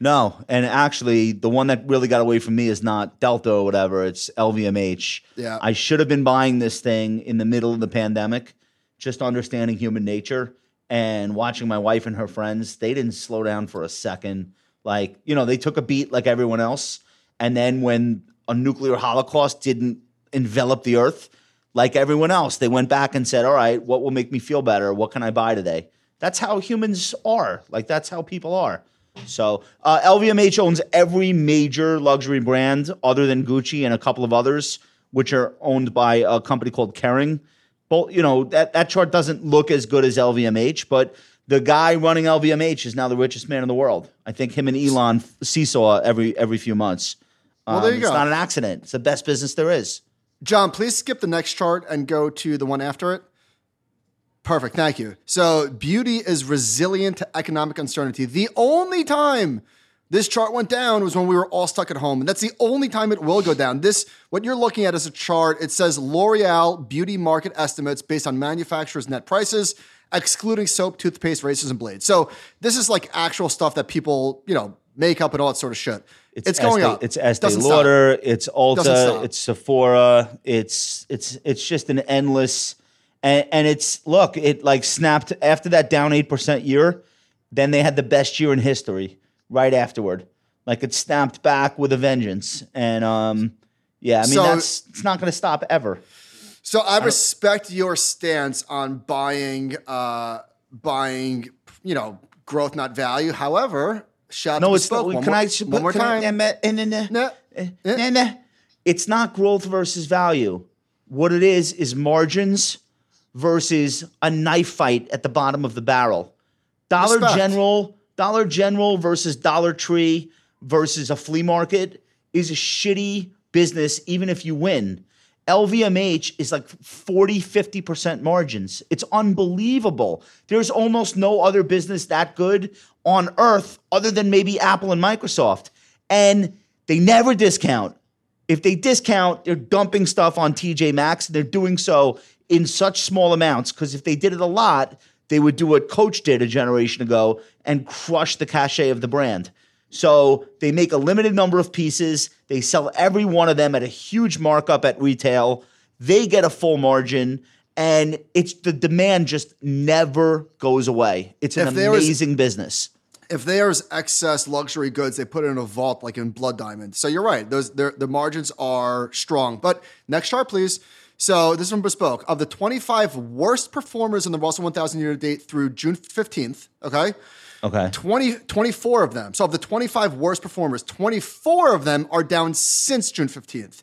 No. And actually, the one that really got away from me is not Delta or whatever. It's LVMH. Yeah. I should have been buying this thing in the middle of the pandemic, just understanding human nature and watching my wife and her friends. They didn't slow down for a second. Like, you know, they took a beat like everyone else. And then when a nuclear holocaust didn't envelop the earth, like everyone else, they went back and said, all right, what will make me feel better? What can I buy today? That's how humans are. Like, that's how people are. So, uh, LVMH owns every major luxury brand other than Gucci and a couple of others, which are owned by a company called Kering. Well, you know that that chart doesn't look as good as LVMH, but the guy running LVMH is now the richest man in the world. I think him and Elon seesaw every every few months. Well, there um, you it's go. not an accident. It's the best business there is. John, please skip the next chart and go to the one after it. Perfect. Thank you. So, beauty is resilient to economic uncertainty. The only time this chart went down was when we were all stuck at home. And that's the only time it will go down. This, what you're looking at is a chart. It says L'Oreal beauty market estimates based on manufacturers' net prices, excluding soap, toothpaste, razors, and blades. So, this is like actual stuff that people, you know, makeup and all that sort of shit. It's, going Estee, up. It's Estee Doesn't stop. Lauder. It's Ulta. It's Sephora. It's it's it's just an endless, and, and it's look. It like snapped after that down eight percent year. Then they had the best year in history right afterward. Like it stamped back with a vengeance, and um, yeah, I mean So- that's it's not going to stop ever. So I respect your stance on buying, uh, buying, you know, growth not value. However, shout No, to it's not. Can more, I one more can I- time? eh, eh, nah, nah, Nah, eh, eh. nah, nah. It's not growth versus value. What it is is margins versus a knife fight at the bottom of the barrel. Dollar Respect. General, Dollar General versus Dollar Tree versus a flea market is a shitty business, even if you win. LVMH is like 40, 50% margins. It's unbelievable. There's almost no other business that good on earth other than maybe Apple and Microsoft. And they never discount. If they discount, they're dumping stuff on TJ Maxx. They're doing so in such small amounts because if they did it a lot, they would do what Coach did a generation ago and crush the cachet of the brand. So they make a limited number of pieces. They sell every one of them at a huge markup at retail. They get a full margin, and it's the demand just never goes away. It's an there was- amazing business. if there's excess luxury goods, they put it in a vault like in Blood Diamond. So you're right; those the margins are strong. But next chart, please. So this is from Bespoke. Of the 25 worst performers in the Russell 1000 year to date through June 15th, okay, Okay. 20, 24 of them. So of the 25 worst performers, 24 of them are down since June 15th.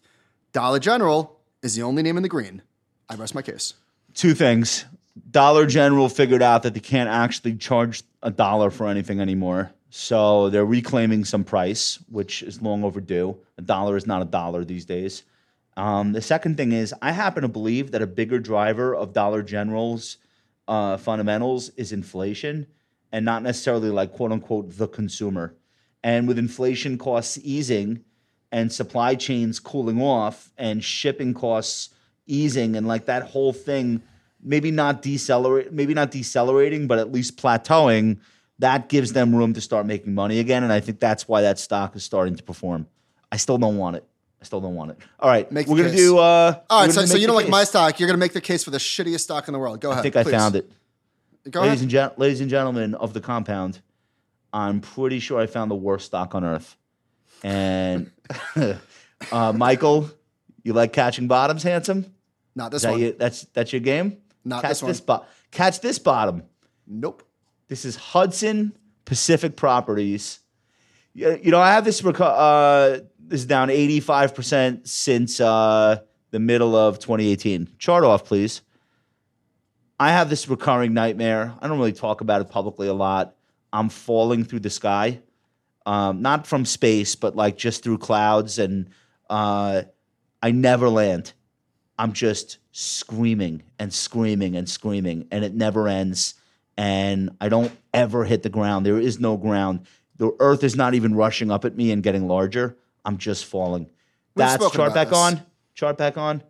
Dollar General is the only name in the green. I rest my case. two things. Dollar General figured out that they can't actually charge a dollar for anything anymore. So they're reclaiming some price, which is long overdue. A dollar is not a dollar these days. Um, the second thing is, I happen to believe that a bigger driver of Dollar General's uh, fundamentals is inflation and not necessarily like quote unquote the consumer. And with inflation costs easing and supply chains cooling off and shipping costs easing and like that whole thing maybe not decelerate maybe not decelerating but at least plateauing that gives them room to start making money again. And i think that's why that stock is starting to perform. I still don't want it i still don't want it all right Make we're gonna case. do uh All right, gonna so, so you know, like my stock, you're going to make the case for the shittiest stock in the world. Go ahead. i think i found it Go ladies ahead. and, gen- ladies and gentlemen of the compound, I'm pretty sure I found the worst stock on earth. And [laughs] uh, Michael, you like catching bottoms, handsome? Not this that one. that's that's your game. Not catch this one. bo- catch this bottom. Nope. This is Hudson Pacific Properties. You, you know, I have this. reco- Uh, this is down 85 percent since uh, the middle of 2018. Chart off, please. I have this recurring nightmare. I don't really talk about it publicly a lot. I'm falling through the sky, um, not from space, but like just through clouds, and uh, I never land. I'm just screaming and screaming and screaming, and it never ends. And I don't ever hit the ground. There is no ground. The earth is not even rushing up at me and getting larger. I'm just falling. We've That's chart back this. on. Chart back on.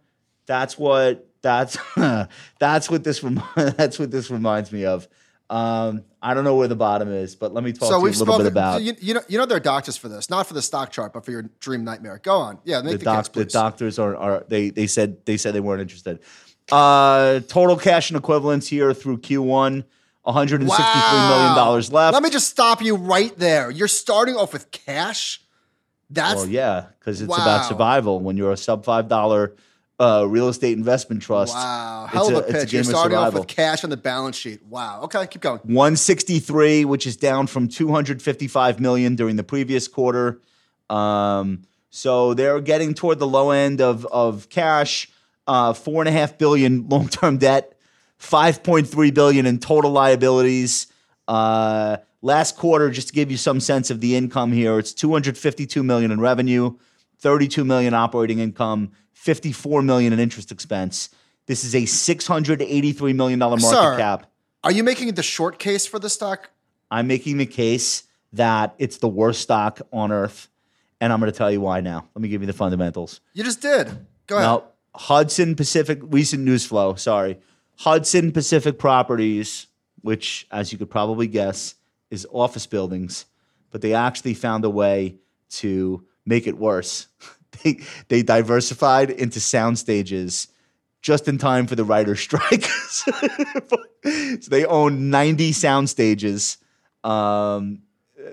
That's what that's [laughs] that's what this rem- [laughs] that's what this reminds me of. Um, I don't know where the bottom is, but let me talk So to you a little spoken. bit about you, you know, you know, there are doctors for this, not for the stock chart, but for your dream nightmare. Go on. Yeah, make the, the, doc, case, the doctors are, are they they said they said they weren't interested. Uh, total cash and equivalents here through Q1, 163 million dollars left. Let me just stop you right there. You're starting off with cash. That's well, yeah, because it's Wow. about survival. When you're a sub five dollar uh, real estate investment trust, wow, it's hell of a, it's pitch. You're game of starting off with cash on the balance sheet. Wow. Okay, keep going. 163, which is down from 255 million during the previous quarter. Um, so they're getting toward the low end of of cash. uh, four and a half billion [laughs] long term debt, five point three billion in total liabilities. Uh, last quarter, just to give you some sense of the income here, it's two hundred fifty two million in revenue, thirty two million operating income, fifty four million in interest expense. This is a six hundred eighty three million dollar market Sir. cap. Are you making the short case for the stock? I'm making the case that it's the worst stock on earth, and I'm going to tell you why now. Let me give you the fundamentals. You just did. Go ahead. No, Hudson Pacific, recent news flow, sorry. Hudson Pacific Properties, which, as you could probably guess, is office buildings, but they actually found a way to make it worse. [laughs] they, they diversified into sound stages just in time for the writer's strike. [laughs] so they own 90 sound stages. Um,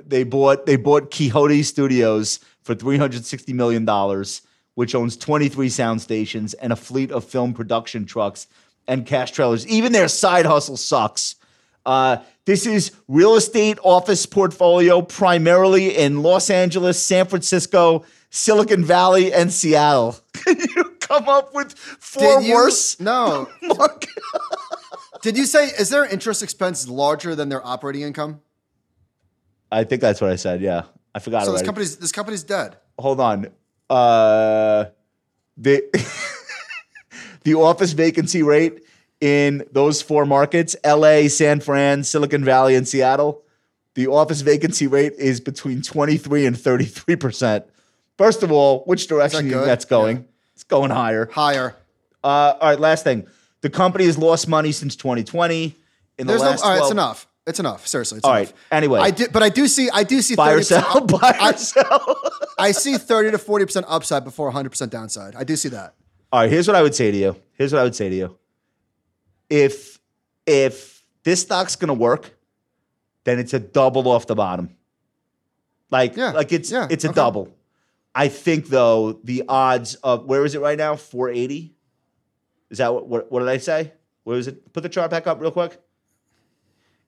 they bought they bought Quixote Studios for 360 million dollars, which owns 23 sound stations and a fleet of film production trucks and cash trailers. Even their side hustle sucks. Uh, this is real estate office portfolio primarily in Los Angeles, San Francisco, Silicon Valley, and Seattle. [laughs] Can you come up with four Did you- worse? No. [laughs] market- Did you say is their interest expense larger than their operating income? I think that's what I said. Yeah, I forgot So this company's this company's dead. hold on. Uh, the [laughs] the office vacancy rate in those four markets: L.A., San Fran, Silicon Valley, and Seattle. The office vacancy rate is between twenty three and thirty three percent. First of all, which direction do you think good? that's going? Yeah. It's going higher. Higher. Uh, all right, last thing. The company has lost money since 2020. In the There's no. last All right, it's enough. It's enough. Seriously. It's All enough. right. Anyway. I do, but I do see. I do see. Buy or 30% sell. up- Buy or I, sell. I see thirty to forty percent upside before one hundred percent downside. I do see that. All right, here's what I would say to you. Here's what I would say to you. If if this stock's gonna work, then it's a double off the bottom. Like Yeah, like it's yeah, it's a okay. double. I think though the odds of where is it right now? 480. Is that what what, what did I say? Where is it? Put the chart back up real quick.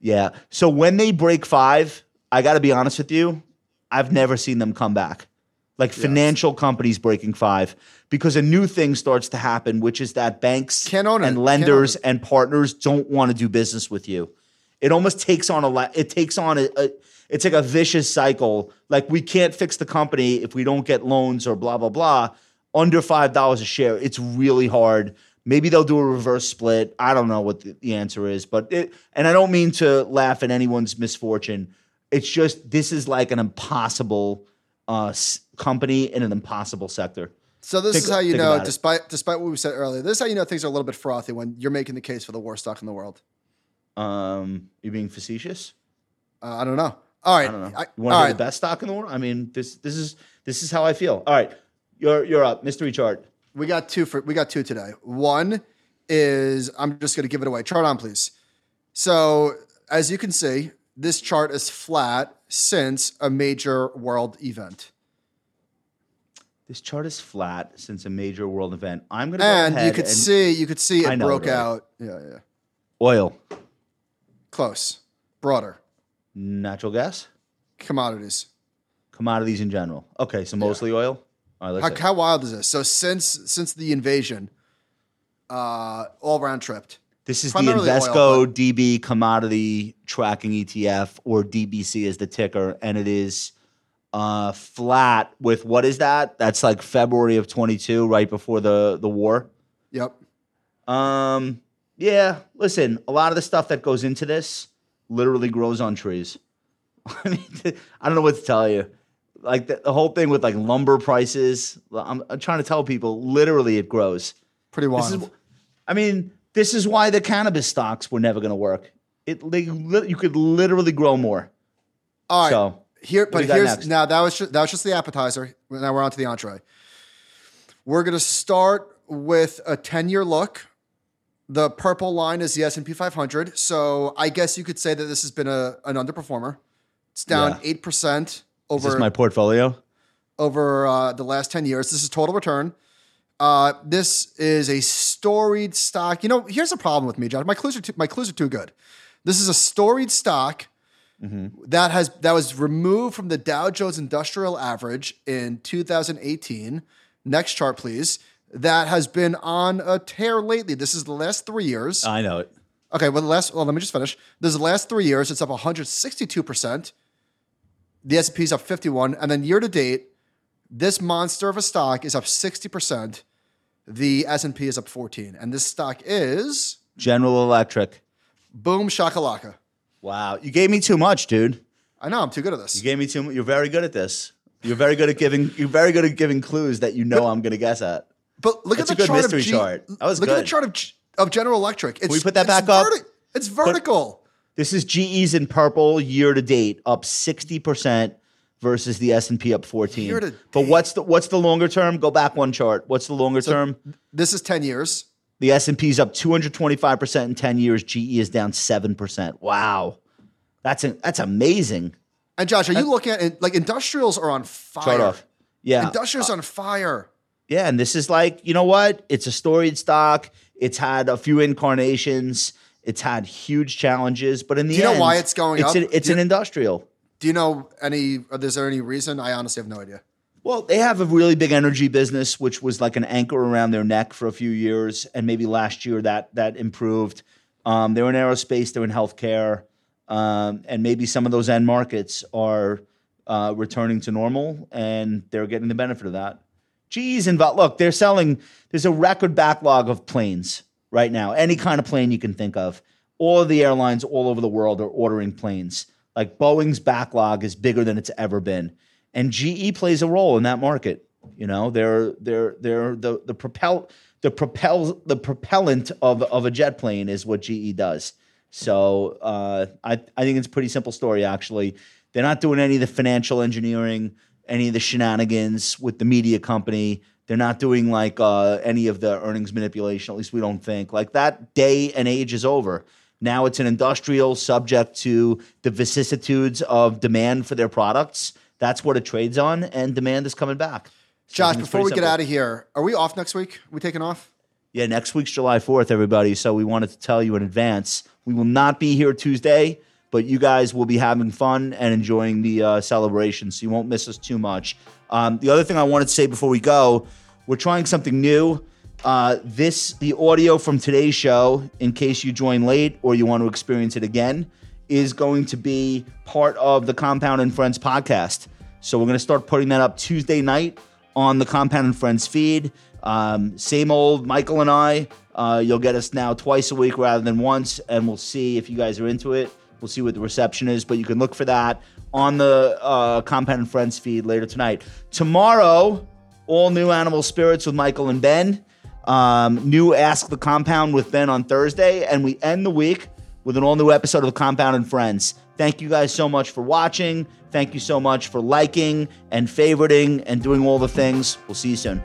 Yeah. So when they break five, I got to be honest with you, I've never seen them come back. Like financial companies breaking five, because a new thing starts to happen, which is that banks Can't own it. and lenders and partners don't want to do business with you. It almost takes on a it takes on a, a it's like a vicious cycle. Like we can't fix the company if we don't get loans or blah blah blah under five dollars a share. It's really hard. Maybe they'll do a reverse split. I don't know what the, the answer is, but it, and I don't mean to laugh at anyone's misfortune. It's just this is like an impossible uh, company in an impossible sector. So this Think- is how you know, despite despite what we said earlier, this is how you know things are a little bit frothy when you're making the case for the worst stock in the world. Um, you being facetious? Uh, I don't know. All right. I don't know. I- you want to be right. the best stock in the world? I mean, this this is this is how I feel. All right, you're you're up. Mystery chart. We got two for we got two today. One is I'm just going to give it away. Chart on, please. So as you can see, this chart is flat since a major world event, This chart is flat since a major world event. I'm gonna go and ahead you could and see you could see it know broke already. out. Yeah, yeah, oil, close, broader natural gas, commodities. commodities in general. Okay, so mostly oil. All right, How, how wild is this? So since since the invasion, uh, all round tripped. This is the primarily oil, Invesco DB commodity tracking ETF or DBC is the ticker, and it is uh, flat with what is that? That's like February of 22, right before the the war. Yep. Um, yeah. Listen, a lot of the stuff that goes into this literally grows on trees. [laughs] I mean, I don't know what to tell you. Like the, the whole thing with like lumber prices. I'm, I'm trying to tell people, literally, it grows. Pretty wild. is, I mean, this is why the cannabis stocks were never going to work. It they, you could literally grow more. all right. so, Here, but here's now that was just, that was just the appetizer. Now we're on to the entree. We're gonna start with a ten year look. The purple line is the S and P 500. So I guess you could say that this has been a an underperformer. It's down Yeah. eight percent Is over this my portfolio? over uh, the last 10 years. This is total return. Uh, this is a storied stock. You know, here's a problem with me, John. My clues are too, my clues are too good. This is a storied stock Mm-hmm. that has that was removed from the Dow Jones Industrial Average in 2018. Next chart, please. that has been on a tear lately. This is the last three years. I know it. Okay, well, the last. Well, let me just finish. This is the last three years. It's up 162 percent. The S and P is up 51, and then year to date, this monster of a stock is up 60 percent. The S and P is up 14, and this stock is General Electric. boom shakalaka. Wow, you gave me too much, dude. I know I'm too good at this. You gave me too much. You're very good at this. You're very good at giving. You're very good at giving clues that you know I'm going to guess at. But look That's at the good chart mystery of G- chart. That was look at the good. chart of, G- of General Electric. It's, we put that it's back up? verti- it's vertical. This is GE's in purple year to date, up sixty percent versus the S and P up fourteen. Year to but what's the what's the longer term? Go back one chart. What's the longer term? This is 10 years. The S and P is up two hundred twenty five percent in ten years. GE is down seven percent. Wow, that's a, that's amazing. And Josh, are you looking at it? Like industrials are on fire. Yeah, Industrials on fire. Yeah, and this is like, you know what? It's a storied stock. It's had a few incarnations. It's had huge challenges, but in the Do you know end, why it's going it's up? An, it's Do an you- industrial. Do you know any? Is there any reason? I honestly have no idea. Well, they have a really big energy business, which was like an anchor around their neck for a few years, and maybe last year that that improved. Um, they're in aerospace, they're in healthcare, um, and maybe some of those end markets are uh, returning to normal, and they're getting the benefit of that. GE's involved. Look, they're selling. There's a record backlog of planes right now. Any kind of plane you can think of. All of the airlines all over the world are ordering planes. Like Boeing's backlog is bigger than it's ever been, and GE plays a role in that market. You know, they're they're they're the the propel the propel the propellant of of a jet plane is what GE does. So uh, I I think it's a pretty simple story actually. They're not doing any of the financial engineering, any of the shenanigans with the media company. They're not doing like uh, any of the earnings manipulation. At least we don't think like that day and age is over. Now it's an industrial subject to the vicissitudes of demand for their products. That's what it trades on, and demand is coming back. So Josh, before we pretty get out of here, are we off next week? we taking off? Yeah, next week's July 4th, everybody. So we wanted to tell you in advance. We will not be here Tuesday, but you guys will be having fun and enjoying the uh, celebration. So you won't miss us too much. Um, the other thing I wanted to say before we go, we're trying something new. Uh, this, the audio from today's show, in case you join late or you want to experience it again, is going to be part of the Compound and Friends podcast. So we're going to start putting that up Tuesday night on the Compound and Friends feed. Um, same old Michael and I. Uh, you'll get us now twice a week rather than once, and we'll see if you guys are into it. We'll see what the reception is, but you can look for that on the uh, Compound and Friends feed later tonight. Tomorrow, all new Animal Spirits with Michael and Ben. Um, new Ask the Compound with Ben on Thursday, and we end the week with an all new episode of the Compound and Friends. Thank you guys so much for watching. Thank you so much for liking and favoriting and doing all the things. We'll see you soon.